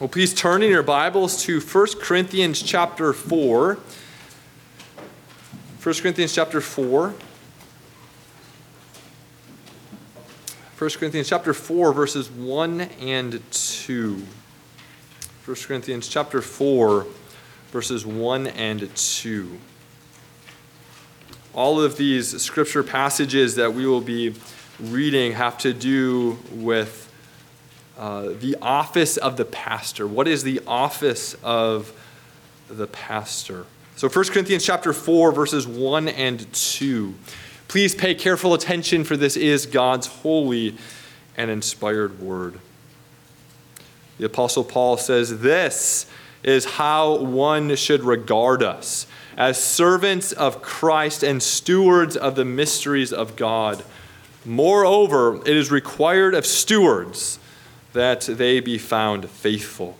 Well, please turn in your Bibles to 1 Corinthians chapter 4. 1 Corinthians chapter 4. 1 Corinthians chapter 4, verses 1 and 2. 1 Corinthians chapter 4, verses 1 and 2. All of these scripture passages that we will be reading have to do with uh, the office of the pastor. What is the office of the pastor? So 1 Corinthians chapter 4 verses 1 and 2. Please pay careful attention for this is God's holy and inspired word. The apostle Paul says this is how one should regard us as servants of Christ and stewards of the mysteries of God. Moreover, it is required of stewards that they be found faithful.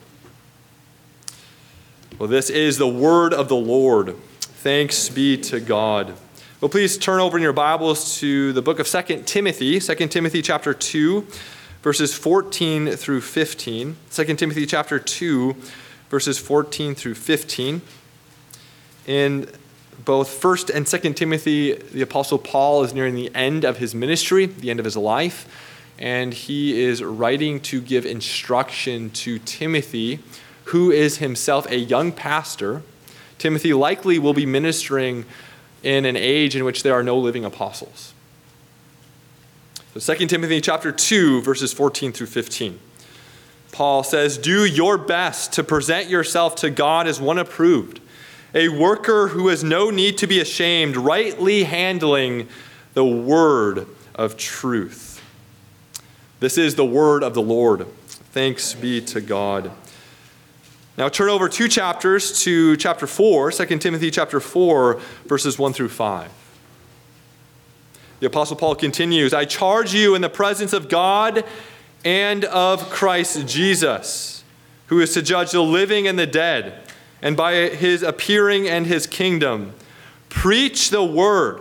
Well, this is the word of the Lord. Thanks be to God. Well, please turn over in your Bibles to the book of 2 Timothy, 2 Timothy chapter 2, verses 14 through 15. 2 Timothy chapter 2, verses 14 through 15. In both 1st and 2nd Timothy, the Apostle Paul is nearing the end of his ministry, the end of his life and he is writing to give instruction to Timothy, who is himself a young pastor. Timothy likely will be ministering in an age in which there are no living apostles. So 2 Timothy chapter 2 verses 14 through 15. Paul says, "Do your best to present yourself to God as one approved, a worker who has no need to be ashamed, rightly handling the word of truth." This is the word of the Lord. Thanks be to God. Now turn over two chapters to chapter 4, 2 Timothy chapter 4, verses 1 through 5. The Apostle Paul continues I charge you in the presence of God and of Christ Jesus, who is to judge the living and the dead, and by his appearing and his kingdom. Preach the word.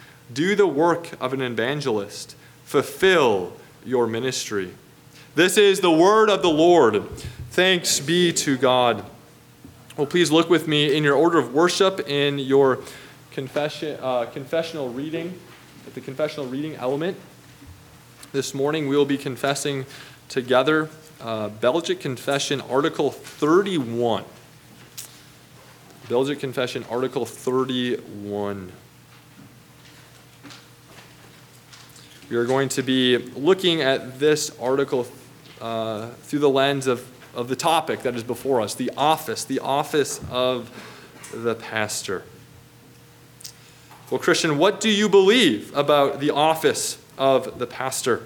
do the work of an evangelist. Fulfill your ministry. This is the word of the Lord. Thanks be to God. Well, please look with me in your order of worship in your confession, uh, confessional reading, at the confessional reading element. This morning we will be confessing together uh, Belgic Confession, Article 31. Belgic Confession, Article 31. We are going to be looking at this article uh, through the lens of, of the topic that is before us the office, the office of the pastor. Well, Christian, what do you believe about the office of the pastor?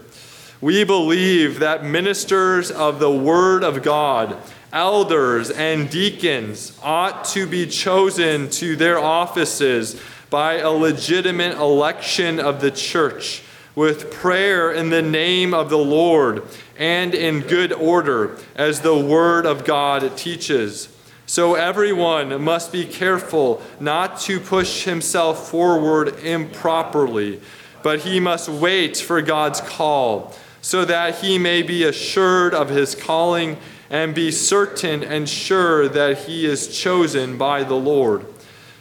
We believe that ministers of the Word of God, elders and deacons, ought to be chosen to their offices by a legitimate election of the church with prayer in the name of the Lord and in good order, as the Word of God teaches. So everyone must be careful not to push himself forward improperly, but he must wait for God's call, so that he may be assured of his calling and be certain and sure that he is chosen by the Lord.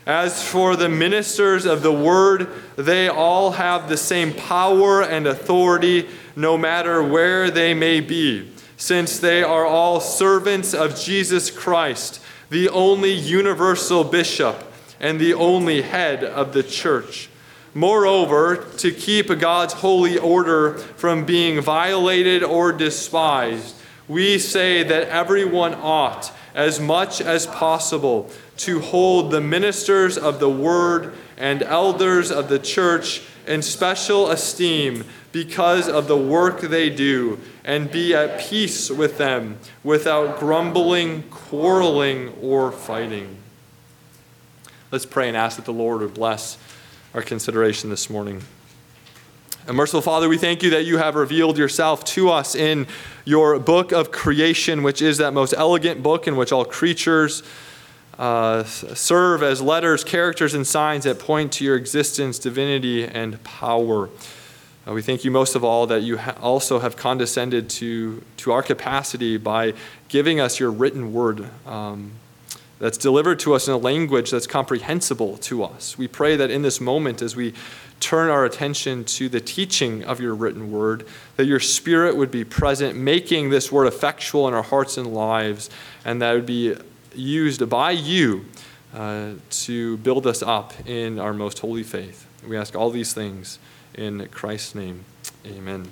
As for the ministers of the word, they all have the same power and authority, no matter where they may be, since they are all servants of Jesus Christ, the only universal bishop and the only head of the church. Moreover, to keep God's holy order from being violated or despised, we say that everyone ought as much as possible, to hold the ministers of the word and elders of the church in special esteem because of the work they do, and be at peace with them without grumbling, quarreling, or fighting. Let's pray and ask that the Lord would bless our consideration this morning. And merciful Father, we thank you that you have revealed yourself to us in your book of creation, which is that most elegant book in which all creatures uh, serve as letters, characters, and signs that point to your existence, divinity, and power. Uh, we thank you most of all that you ha- also have condescended to, to our capacity by giving us your written word. Um, that's delivered to us in a language that's comprehensible to us. We pray that in this moment, as we turn our attention to the teaching of your written word, that your spirit would be present, making this word effectual in our hearts and lives, and that would be used by you uh, to build us up in our most holy faith. We ask all these things in Christ's name. Amen.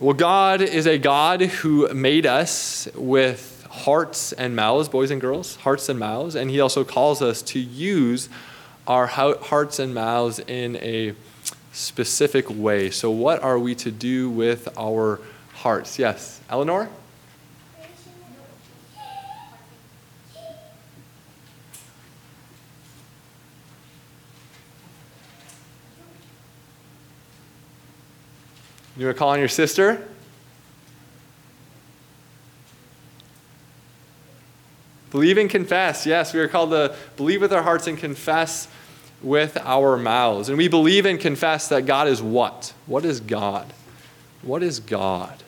Well, God is a God who made us with hearts and mouths, boys and girls, hearts and mouths, and He also calls us to use our hearts and mouths in a specific way. So, what are we to do with our hearts? Yes, Eleanor? You were calling your sister? Believe and confess. Yes, we are called to believe with our hearts and confess with our mouths. And we believe and confess that God is what? What is God? What is God?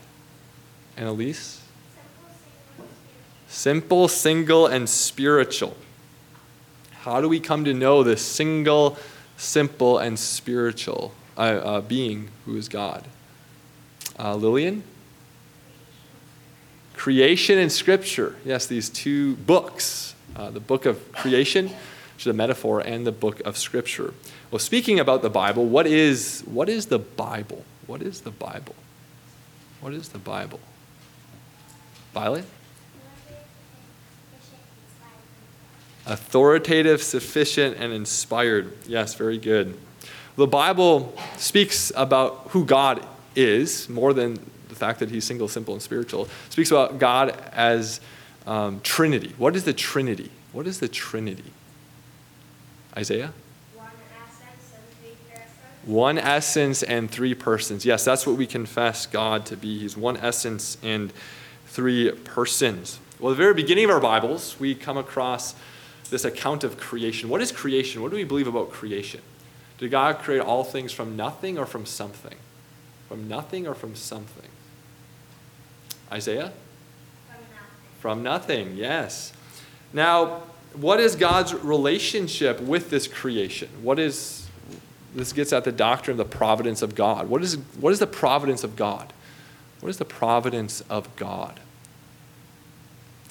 Annalise? Simple, single, and spiritual. How do we come to know this single, simple, and spiritual uh, uh, being who is God? Uh, Lillian? creation and scripture. Yes, these two books uh, the book of creation, which is a metaphor, and the book of scripture. Well, speaking about the Bible, what is, what is the Bible? What is the Bible? What is the Bible? Violet? Authoritative, sufficient, and inspired. Yes, very good. The Bible speaks about who God is more than the fact that he's single, simple, and spiritual, speaks about God as um, Trinity. What is the Trinity? What is the Trinity? Isaiah? One essence. One essence and three persons. Yes, that's what we confess God to be. He's one essence and three persons. Well, at the very beginning of our Bibles, we come across this account of creation. What is creation? What do we believe about creation? Did God create all things from nothing or from something? From nothing or from something? Isaiah? From nothing. From nothing, yes. Now, what is God's relationship with this creation? What is this gets at the doctrine of the providence of God. What is, what is the providence of God? What is the providence of God?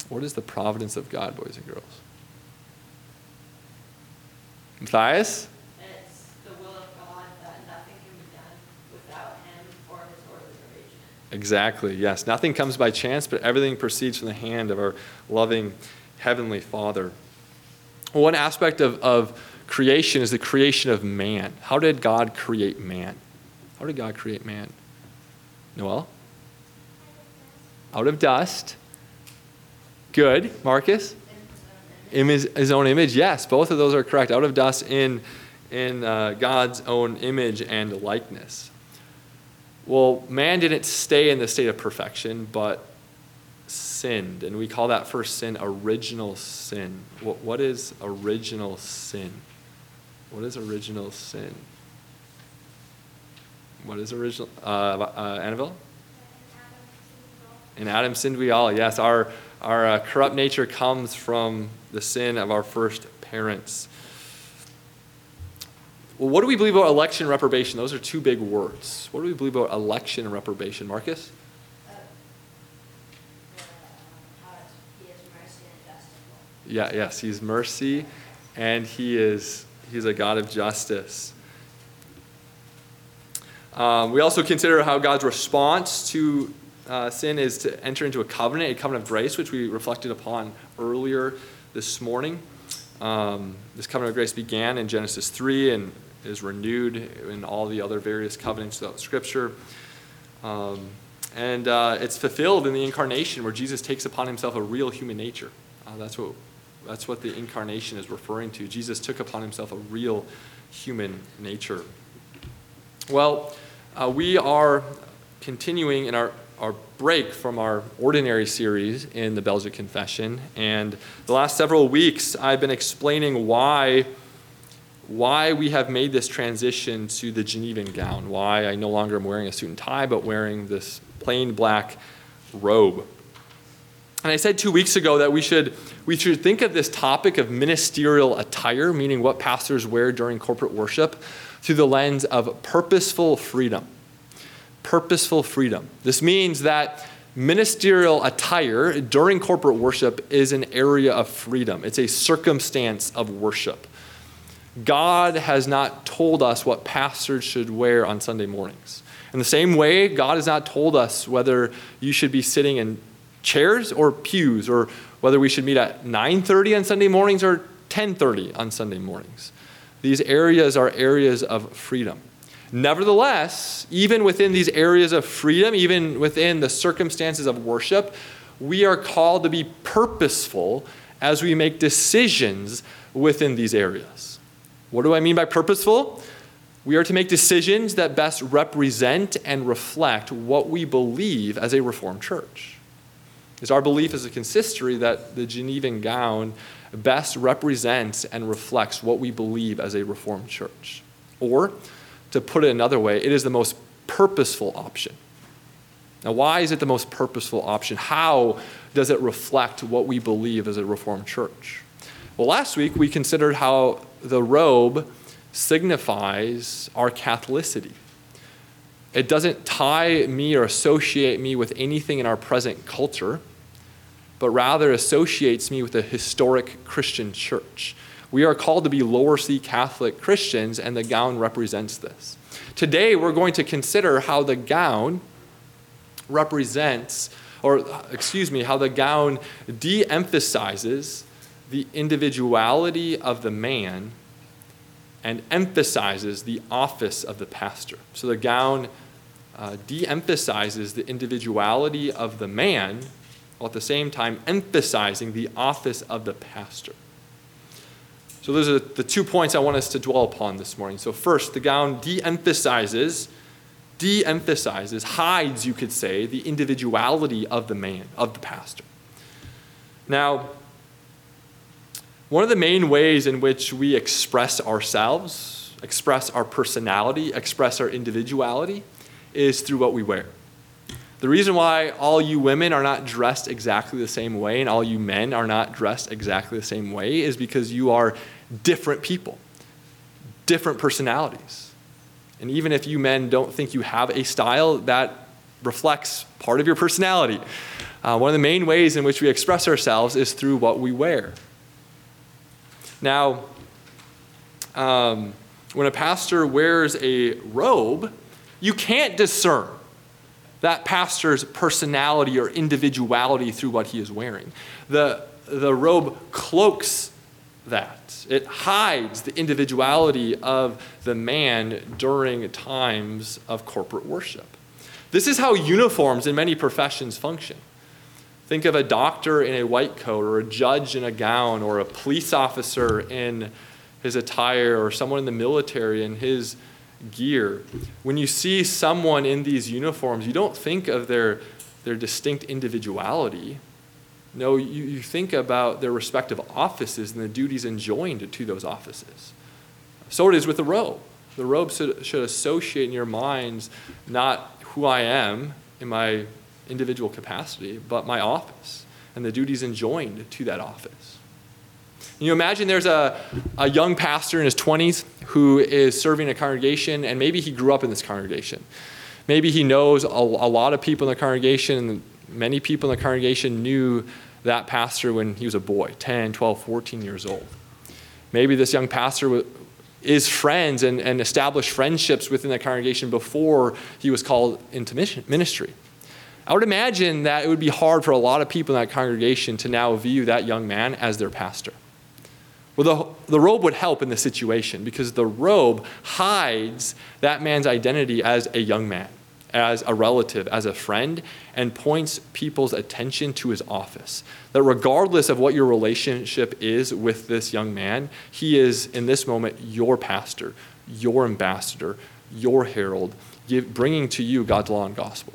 What is the providence of God, boys and girls? Matthias? It's the will of God that nothing can be done without Him or His orderly arrangement. Exactly, yes. Nothing comes by chance, but everything proceeds from the hand of our loving Heavenly Father. One aspect of, of creation is the creation of man. How did God create man? How did God create man? Noel? Out of dust. Good. Marcus? In his, his own image. Yes, both of those are correct. Out of dust in, in uh, God's own image and likeness. Well, man didn't stay in the state of perfection, but sinned. And we call that first sin original sin. what, what is original sin? What is original sin? What is original? Uh, uh, Annabelle? In Adam sinned we all. Yes, our, our uh, corrupt nature comes from the sin of our first parents. Well, what do we believe about election and reprobation? Those are two big words. What do we believe about election and reprobation? Marcus? Yeah, yes, he's mercy and he is he's a God of justice. Um, we also consider how God's response to uh, sin is to enter into a covenant, a covenant of grace, which we reflected upon earlier this morning. Um, this covenant of grace began in Genesis 3 and is renewed in all the other various covenants throughout Scripture. Um, and uh, it's fulfilled in the incarnation where Jesus takes upon himself a real human nature. Uh, that's, what, that's what the incarnation is referring to. Jesus took upon himself a real human nature. Well, uh, we are continuing in our, our break from our ordinary series in the Belgic Confession. And the last several weeks, I've been explaining why, why we have made this transition to the Genevan gown, why I no longer am wearing a suit and tie, but wearing this plain black robe. And I said two weeks ago that we should, we should think of this topic of ministerial attire, meaning what pastors wear during corporate worship, through the lens of purposeful freedom. Purposeful freedom. This means that ministerial attire during corporate worship is an area of freedom, it's a circumstance of worship. God has not told us what pastors should wear on Sunday mornings. In the same way, God has not told us whether you should be sitting in chairs or pews or whether we should meet at 9:30 on Sunday mornings or 10:30 on Sunday mornings. These areas are areas of freedom. Nevertheless, even within these areas of freedom, even within the circumstances of worship, we are called to be purposeful as we make decisions within these areas. What do I mean by purposeful? We are to make decisions that best represent and reflect what we believe as a Reformed church. It's our belief as a consistory that the Genevan gown best represents and reflects what we believe as a Reformed church. Or, to put it another way, it is the most purposeful option. Now, why is it the most purposeful option? How does it reflect what we believe as a Reformed church? Well, last week we considered how the robe signifies our Catholicity. It doesn't tie me or associate me with anything in our present culture, but rather associates me with a historic Christian church. We are called to be lower C Catholic Christians, and the gown represents this. Today, we're going to consider how the gown represents, or excuse me, how the gown de emphasizes the individuality of the man and emphasizes the office of the pastor. So the gown uh, de emphasizes the individuality of the man while at the same time emphasizing the office of the pastor. So, those are the two points I want us to dwell upon this morning. So, first, the gown de emphasizes, de emphasizes, hides, you could say, the individuality of the man, of the pastor. Now, one of the main ways in which we express ourselves, express our personality, express our individuality, is through what we wear. The reason why all you women are not dressed exactly the same way and all you men are not dressed exactly the same way is because you are different people, different personalities. And even if you men don't think you have a style, that reflects part of your personality. Uh, one of the main ways in which we express ourselves is through what we wear. Now, um, when a pastor wears a robe, you can't discern that pastor's personality or individuality through what he is wearing. The, the robe cloaks that, it hides the individuality of the man during times of corporate worship. This is how uniforms in many professions function. Think of a doctor in a white coat, or a judge in a gown, or a police officer in his attire, or someone in the military in his gear. When you see someone in these uniforms, you don't think of their, their distinct individuality. No, you, you think about their respective offices and the duties enjoined to those offices. So it is with the robe. The robe should, should associate in your minds not who I am in my individual capacity, but my office and the duties enjoined to that office. You imagine there's a, a young pastor in his 20s who is serving a congregation, and maybe he grew up in this congregation. Maybe he knows a, a lot of people in the congregation, and many people in the congregation knew that pastor when he was a boy 10, 12, 14 years old. Maybe this young pastor is friends and, and established friendships within the congregation before he was called into mission, ministry. I would imagine that it would be hard for a lot of people in that congregation to now view that young man as their pastor. Well, the, the robe would help in this situation because the robe hides that man's identity as a young man, as a relative, as a friend, and points people's attention to his office. That regardless of what your relationship is with this young man, he is, in this moment, your pastor, your ambassador, your herald, give, bringing to you God's law and gospel.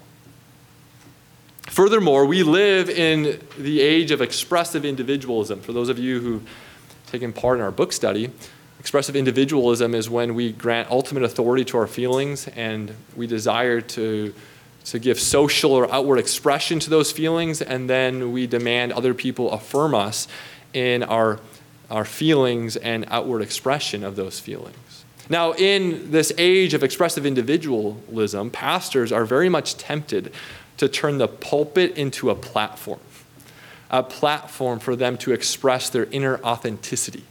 Furthermore, we live in the age of expressive individualism. For those of you who've taken part in our book study, expressive individualism is when we grant ultimate authority to our feelings and we desire to, to give social or outward expression to those feelings, and then we demand other people affirm us in our, our feelings and outward expression of those feelings. Now, in this age of expressive individualism, pastors are very much tempted to turn the pulpit into a platform, a platform for them to express their inner authenticity.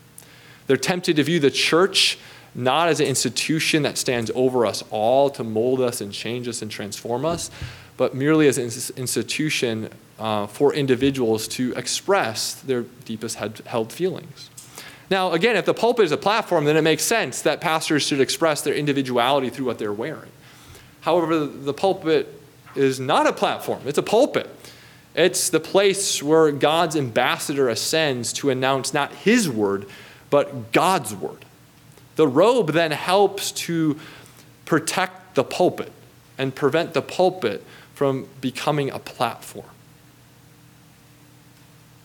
They're tempted to view the church not as an institution that stands over us all to mold us and change us and transform us, but merely as an institution uh, for individuals to express their deepest held feelings. Now, again, if the pulpit is a platform, then it makes sense that pastors should express their individuality through what they're wearing. However, the pulpit is not a platform, it's a pulpit. It's the place where God's ambassador ascends to announce not his word, but God's word. The robe then helps to protect the pulpit and prevent the pulpit from becoming a platform.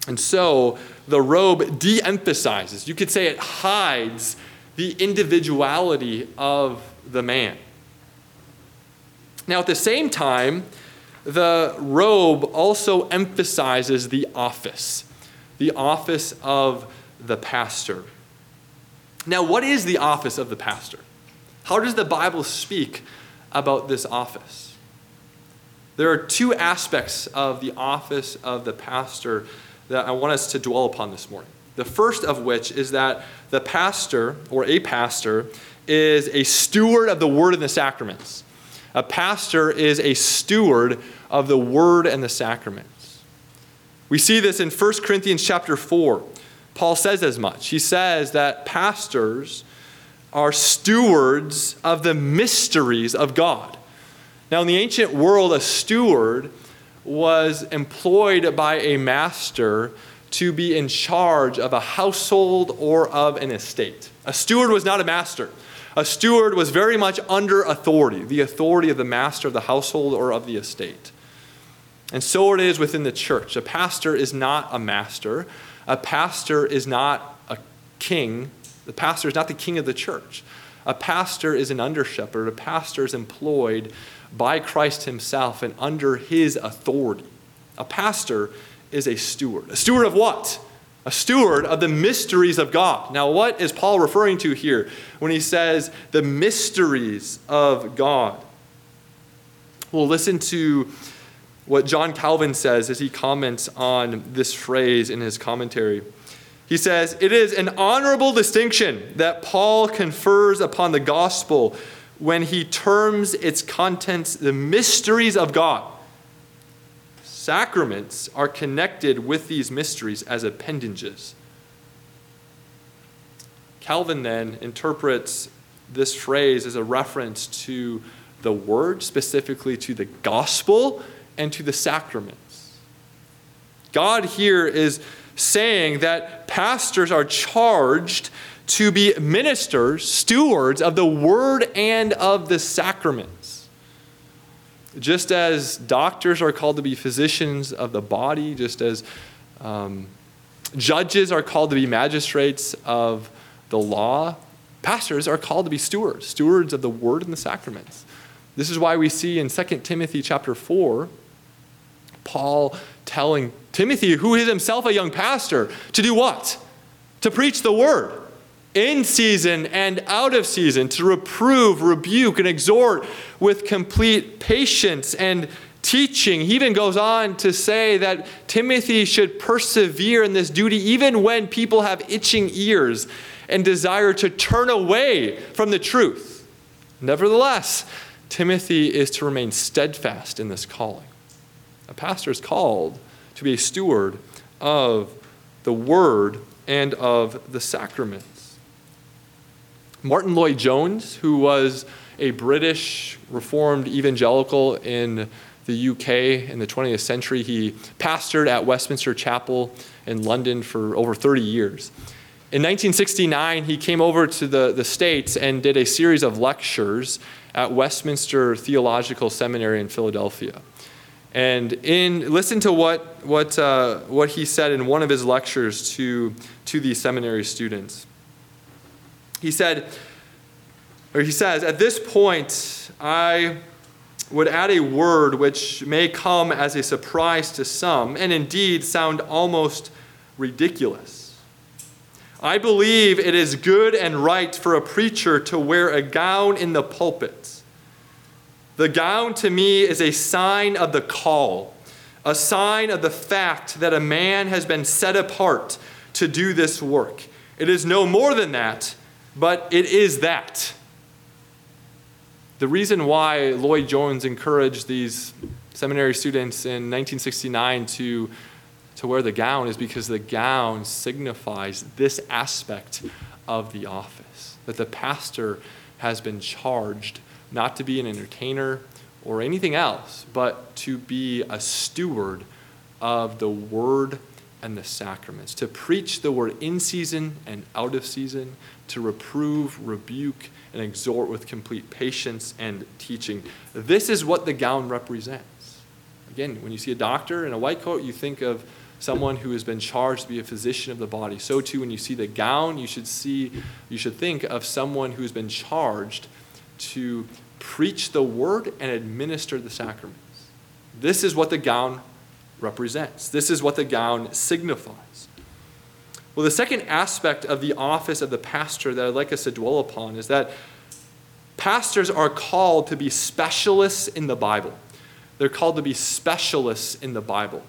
And so the robe de emphasizes, you could say it hides the individuality of the man. Now, at the same time, the robe also emphasizes the office, the office of the pastor. Now, what is the office of the pastor? How does the Bible speak about this office? There are two aspects of the office of the pastor that I want us to dwell upon this morning. The first of which is that the pastor, or a pastor, is a steward of the word and the sacraments. A pastor is a steward of the word and the sacraments. We see this in 1 Corinthians chapter 4. Paul says as much. He says that pastors are stewards of the mysteries of God. Now, in the ancient world, a steward was employed by a master to be in charge of a household or of an estate. A steward was not a master. A steward was very much under authority, the authority of the master of the household or of the estate. And so it is within the church. A pastor is not a master, a pastor is not a king. The pastor is not the king of the church. A pastor is an under shepherd. A pastor is employed by Christ himself and under his authority. A pastor is a steward. A steward of what? a steward of the mysteries of God. Now, what is Paul referring to here when he says the mysteries of God? Well, listen to what John Calvin says as he comments on this phrase in his commentary. He says, It is an honorable distinction that Paul confers upon the gospel when he terms its contents the mysteries of God. Sacraments are connected with these mysteries as appendages. Calvin then interprets this phrase as a reference to the word, specifically to the gospel and to the sacraments. God here is saying that pastors are charged to be ministers, stewards of the word and of the sacraments. Just as doctors are called to be physicians of the body, just as um, judges are called to be magistrates of the law, pastors are called to be stewards, stewards of the word and the sacraments. This is why we see in 2 Timothy chapter 4, Paul telling Timothy, who is himself a young pastor, to do what? To preach the word in season and out of season, to reprove, rebuke, and exhort with complete patience and teaching. He even goes on to say that Timothy should persevere in this duty even when people have itching ears and desire to turn away from the truth. Nevertheless, Timothy is to remain steadfast in this calling. A pastor is called to be a steward of the word and of the sacraments. Martyn Lloyd Jones, who was a British Reformed evangelical in the UK in the 20th century, he pastored at Westminster Chapel in London for over 30 years. In 1969, he came over to the, the States and did a series of lectures at Westminster Theological Seminary in Philadelphia. And in, listen to what, what, uh, what he said in one of his lectures to, to these seminary students. He said, or he says, At this point, I would add a word which may come as a surprise to some, and indeed sound almost ridiculous. I believe it is good and right for a preacher to wear a gown in the pulpit. The gown to me is a sign of the call, a sign of the fact that a man has been set apart to do this work. It is no more than that, but it is that. The reason why Lloyd Jones encouraged these seminary students in 1969 to, to wear the gown is because the gown signifies this aspect of the office that the pastor has been charged not to be an entertainer or anything else, but to be a steward of the word and the sacraments, to preach the word in season and out of season, to reprove, rebuke, and exhort with complete patience and teaching. This is what the gown represents. Again, when you see a doctor in a white coat, you think of someone who has been charged to be a physician of the body. So too, when you see the gown, you should see, you should think of someone who's been charged to preach the word and administer the sacraments. This is what the gown represents. This is what the gown signifies. Well, the second aspect of the office of the pastor that I'd like us to dwell upon is that pastors are called to be specialists in the Bible. They're called to be specialists in the Bible.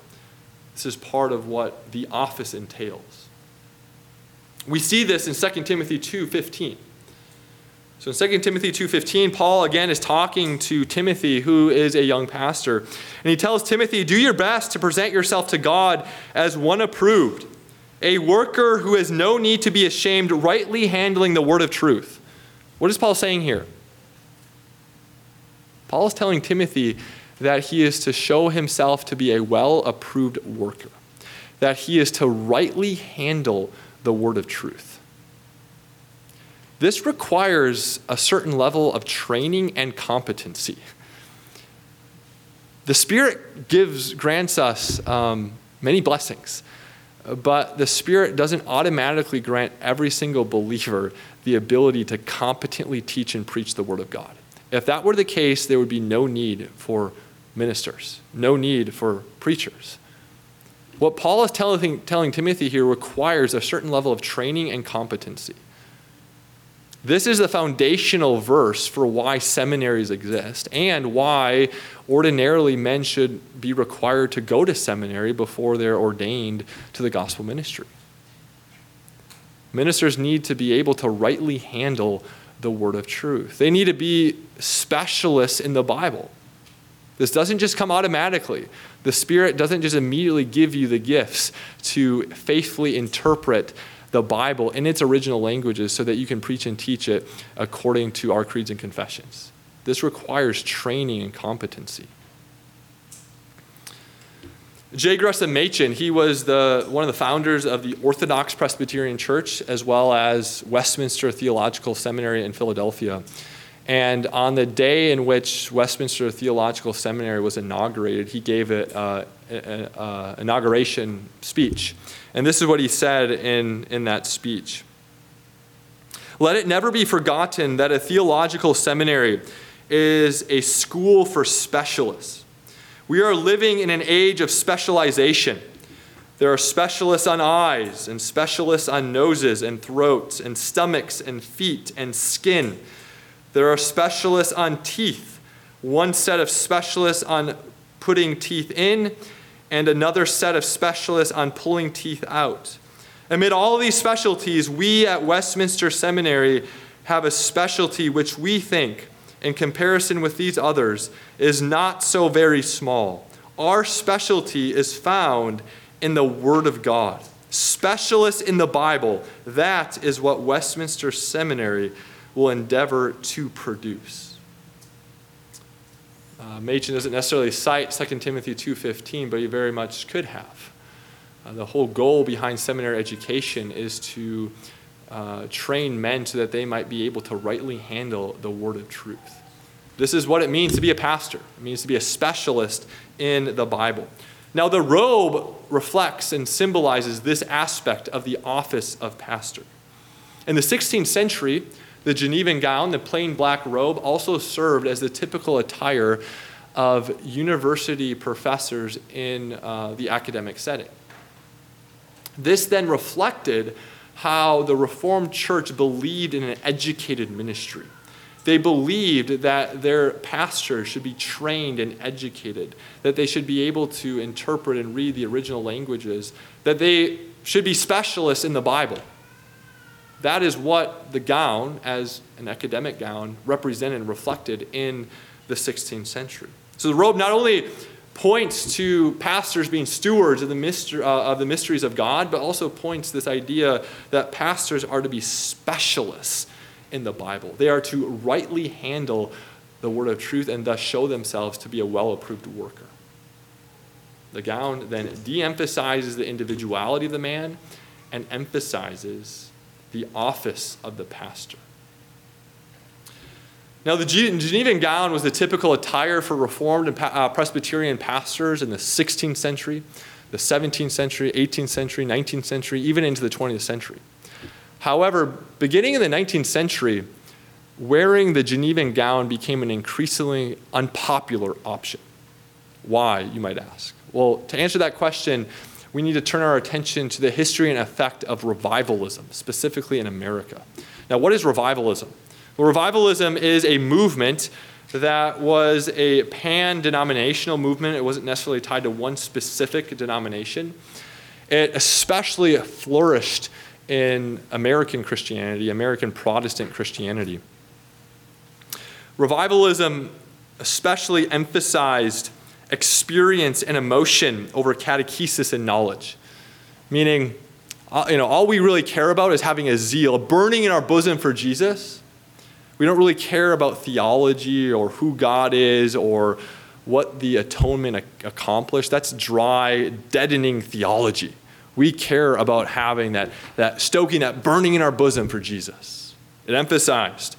This is part of what the office entails. We see this in 2 Timothy 2:15. So in 2 Timothy 2:15, Paul again is talking to Timothy who is a young pastor, and he tells Timothy, "Do your best to present yourself to God as one approved, a worker who has no need to be ashamed, rightly handling the word of truth." What is Paul saying here? Paul is telling Timothy that he is to show himself to be a well approved worker, that he is to rightly handle the word of truth. This requires a certain level of training and competency. The Spirit gives, grants us um, many blessings, but the Spirit doesn't automatically grant every single believer the ability to competently teach and preach the Word of God. If that were the case, there would be no need for ministers, no need for preachers. What Paul is telling, telling Timothy here requires a certain level of training and competency. This is the foundational verse for why seminaries exist and why ordinarily men should be required to go to seminary before they're ordained to the gospel ministry. Ministers need to be able to rightly handle the word of truth, they need to be specialists in the Bible. This doesn't just come automatically. The Spirit doesn't just immediately give you the gifts to faithfully interpret the Bible in its original languages so that you can preach and teach it according to our creeds and confessions. This requires training and competency. J. Gresham Machen, he was the, one of the founders of the Orthodox Presbyterian Church as well as Westminster Theological Seminary in Philadelphia. And on the day in which Westminster Theological Seminary was inaugurated, he gave an uh, uh, inauguration speech. And this is what he said in, in that speech Let it never be forgotten that a theological seminary is a school for specialists. We are living in an age of specialization. There are specialists on eyes, and specialists on noses and throats, and stomachs and feet and skin. There are specialists on teeth, one set of specialists on putting teeth in, and another set of specialists on pulling teeth out. Amid all these specialties, we at Westminster Seminary have a specialty which we think, in comparison with these others, is not so very small. Our specialty is found in the Word of God. Specialists in the Bible, that is what Westminster Seminary will endeavor to produce. Uh, Machen doesn't necessarily cite 2 Timothy 2.15, but he very much could have. Uh, the whole goal behind seminary education is to uh, train men so that they might be able to rightly handle the word of truth. This is what it means to be a pastor. It means to be a specialist in the Bible. Now, the robe reflects and symbolizes this aspect of the office of pastor. In the 16th century, the Genevan gown, the plain black robe, also served as the typical attire of university professors in uh, the academic setting. This then reflected how the Reformed Church believed in an educated ministry. They believed that their pastors should be trained and educated, that they should be able to interpret and read the original languages, that they should be specialists in the Bible. That is what the gown, as an academic gown, represented and reflected in the 16th century. So the robe not only points to pastors being stewards of the, mystery, uh, of the mysteries of God, but also points this idea that pastors are to be specialists in the Bible. They are to rightly handle the word of truth and thus show themselves to be a well approved worker. The gown then de emphasizes the individuality of the man and emphasizes the office of the pastor. Now, the Genevan gown was the typical attire for Reformed and uh, Presbyterian pastors in the 16th century, the 17th century, 18th century, 19th century, even into the 20th century. However, beginning in the 19th century, wearing the Genevan gown became an increasingly unpopular option. Why, you might ask? Well, to answer that question, we need to turn our attention to the history and effect of revivalism, specifically in America. Now, what is revivalism? Well, revivalism is a movement that was a pan denominational movement. It wasn't necessarily tied to one specific denomination. It especially flourished in American Christianity, American Protestant Christianity. Revivalism especially emphasized experience and emotion over catechesis and knowledge, meaning, uh, you know, all we really care about is having a zeal, a burning in our bosom for Jesus we don't really care about theology or who God is or what the atonement accomplished. That's dry, deadening theology. We care about having that, that stoking, that burning in our bosom for Jesus. It emphasized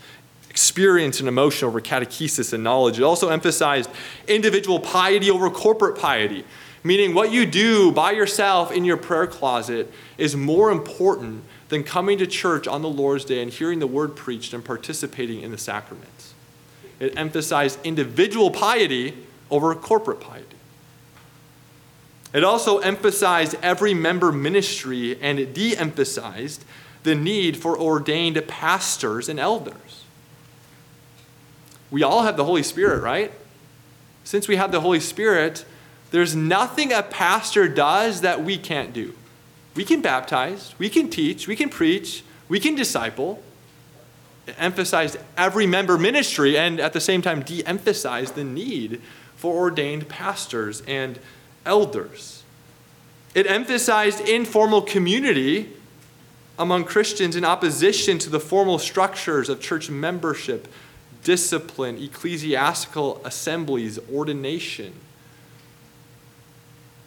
experience and emotion over catechesis and knowledge. It also emphasized individual piety over corporate piety, meaning what you do by yourself in your prayer closet is more important than coming to church on the Lord's Day and hearing the word preached and participating in the sacraments. It emphasized individual piety over corporate piety. It also emphasized every member ministry and it de emphasized the need for ordained pastors and elders. We all have the Holy Spirit, right? Since we have the Holy Spirit, there's nothing a pastor does that we can't do. We can baptize, we can teach, we can preach, we can disciple. It emphasized every member ministry and at the same time de emphasized the need for ordained pastors and elders. It emphasized informal community among Christians in opposition to the formal structures of church membership, discipline, ecclesiastical assemblies, ordination.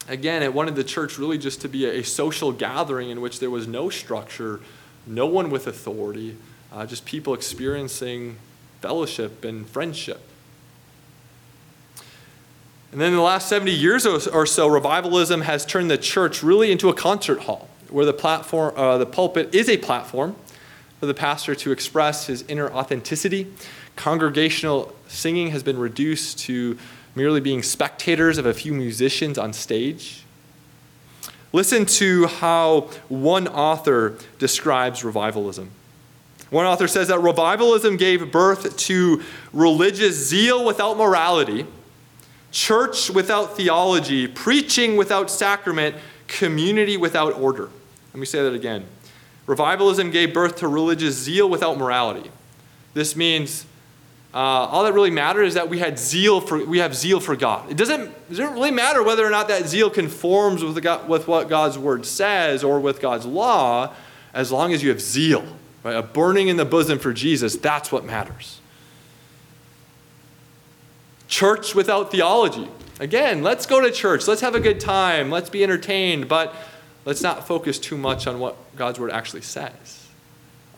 Again, it wanted the church really just to be a, social gathering in which there was no structure, no one with authority, uh, just people experiencing fellowship and friendship. And then in the last 70 years or so, revivalism has turned the church really into a concert hall where the, platform, uh, the pulpit is a platform for the pastor to express his inner authenticity. Congregational singing has been reduced to merely being spectators of a few musicians on stage. Listen to how one author describes revivalism. One author says that revivalism gave birth to religious zeal without morality, church without theology, preaching without sacrament, community without order. Let me say that again. Revivalism gave birth to religious zeal without morality. This means uh, all that really matters is that we had zeal for we have zeal for God. It doesn't it doesn't really matter whether or not that zeal conforms with God, with what God's word says or with God's law, as long as you have zeal, right? A burning in the bosom for Jesus. That's what matters. Church without theology. Again, let's go to church. Let's have a good time. Let's be entertained, but let's not focus too much on what God's word actually says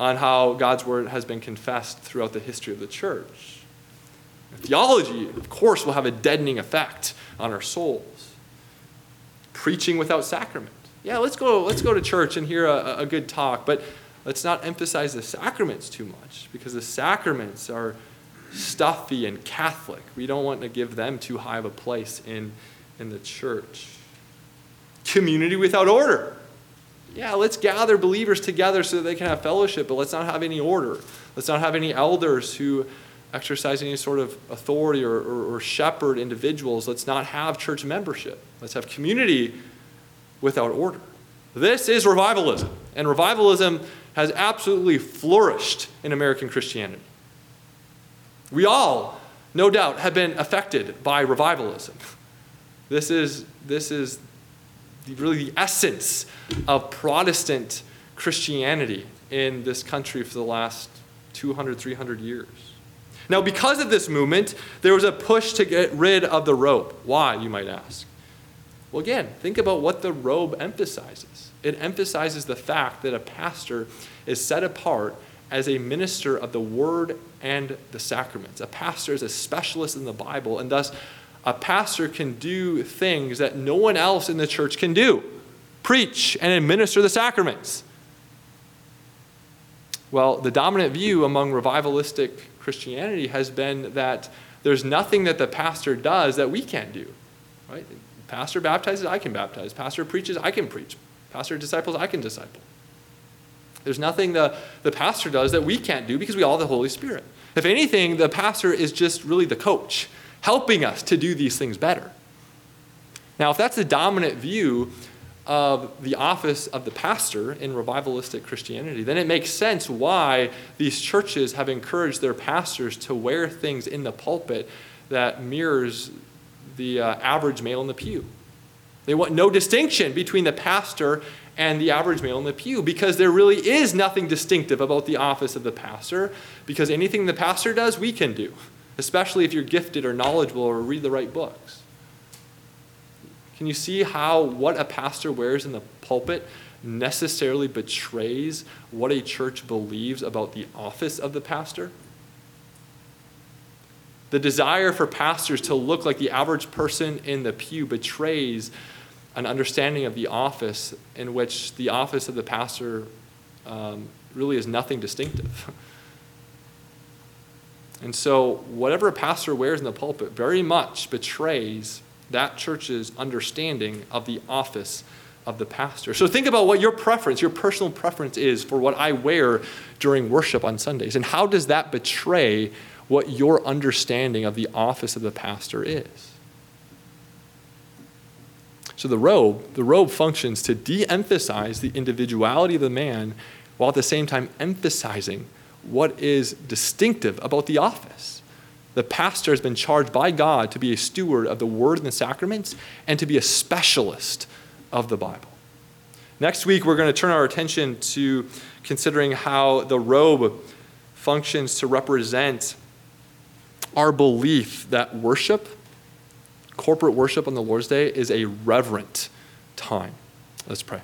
on how God's word has been confessed throughout the history of the church. Theology, of course, will have a deadening effect on our souls. Preaching without sacrament. Yeah, let's go, let's go to church and hear a, a good talk, but let's not emphasize the sacraments too much because the sacraments are stuffy and Catholic. We don't want to give them too high of a place in, in the church. Community without order yeah, let's gather believers together so that they can have fellowship, but let's not have any order. Let's not have any elders who exercise any sort of authority or, or, or shepherd individuals. Let's not have church membership. Let's have community without order. This is revivalism, and revivalism has absolutely flourished in American Christianity. We all, no doubt, have been affected by revivalism. This is, this is really the essence of Protestant Christianity in this country for the last 200, 300 years. Now, because of this movement, there was a push to get rid of the robe. Why, you might ask? Well, again, think about what the robe emphasizes. It emphasizes the fact that a pastor is set apart as a minister of the word and the sacraments. A pastor is a specialist in the Bible, and thus a pastor can do things that no one else in the church can do preach and administer the sacraments. Well, the dominant view among revivalistic Christianity has been that there's nothing that the pastor does that we can't do. Right? Pastor baptizes, I can baptize. Pastor preaches, I can preach. Pastor disciples, I can disciple. There's nothing the, the pastor does that we can't do because we all have the Holy Spirit. If anything, the pastor is just really the coach helping us to do these things better. Now, if that's the dominant view of the office of the pastor in revivalistic Christianity, then it makes sense why these churches have encouraged their pastors to wear things in the pulpit that mirrors the uh, average male in the pew. They want no distinction between the pastor and the average male in the pew because there really is nothing distinctive about the office of the pastor because anything the pastor does, we can do especially if you're gifted or knowledgeable or read the right books. Can you see how what a pastor wears in the pulpit necessarily betrays what a church believes about the office of the pastor? The desire for pastors to look like the average person in the pew betrays an understanding of the office in which the office of the pastor um, really is nothing distinctive. And so, whatever a pastor wears in the pulpit very much betrays that church's understanding of the office of the pastor. So, think about what your preference, your personal preference is for what I wear during worship on Sundays. And how does that betray what your understanding of the office of the pastor is? So, the robe, the robe functions to de emphasize the individuality of the man while at the same time emphasizing what is distinctive about the office. The pastor has been charged by God to be a steward of the word and the sacraments and to be a specialist of the Bible. Next week, we're going to turn our attention to considering how the robe functions to represent our belief that worship, corporate worship on the Lord's Day, is a reverent time. Let's pray.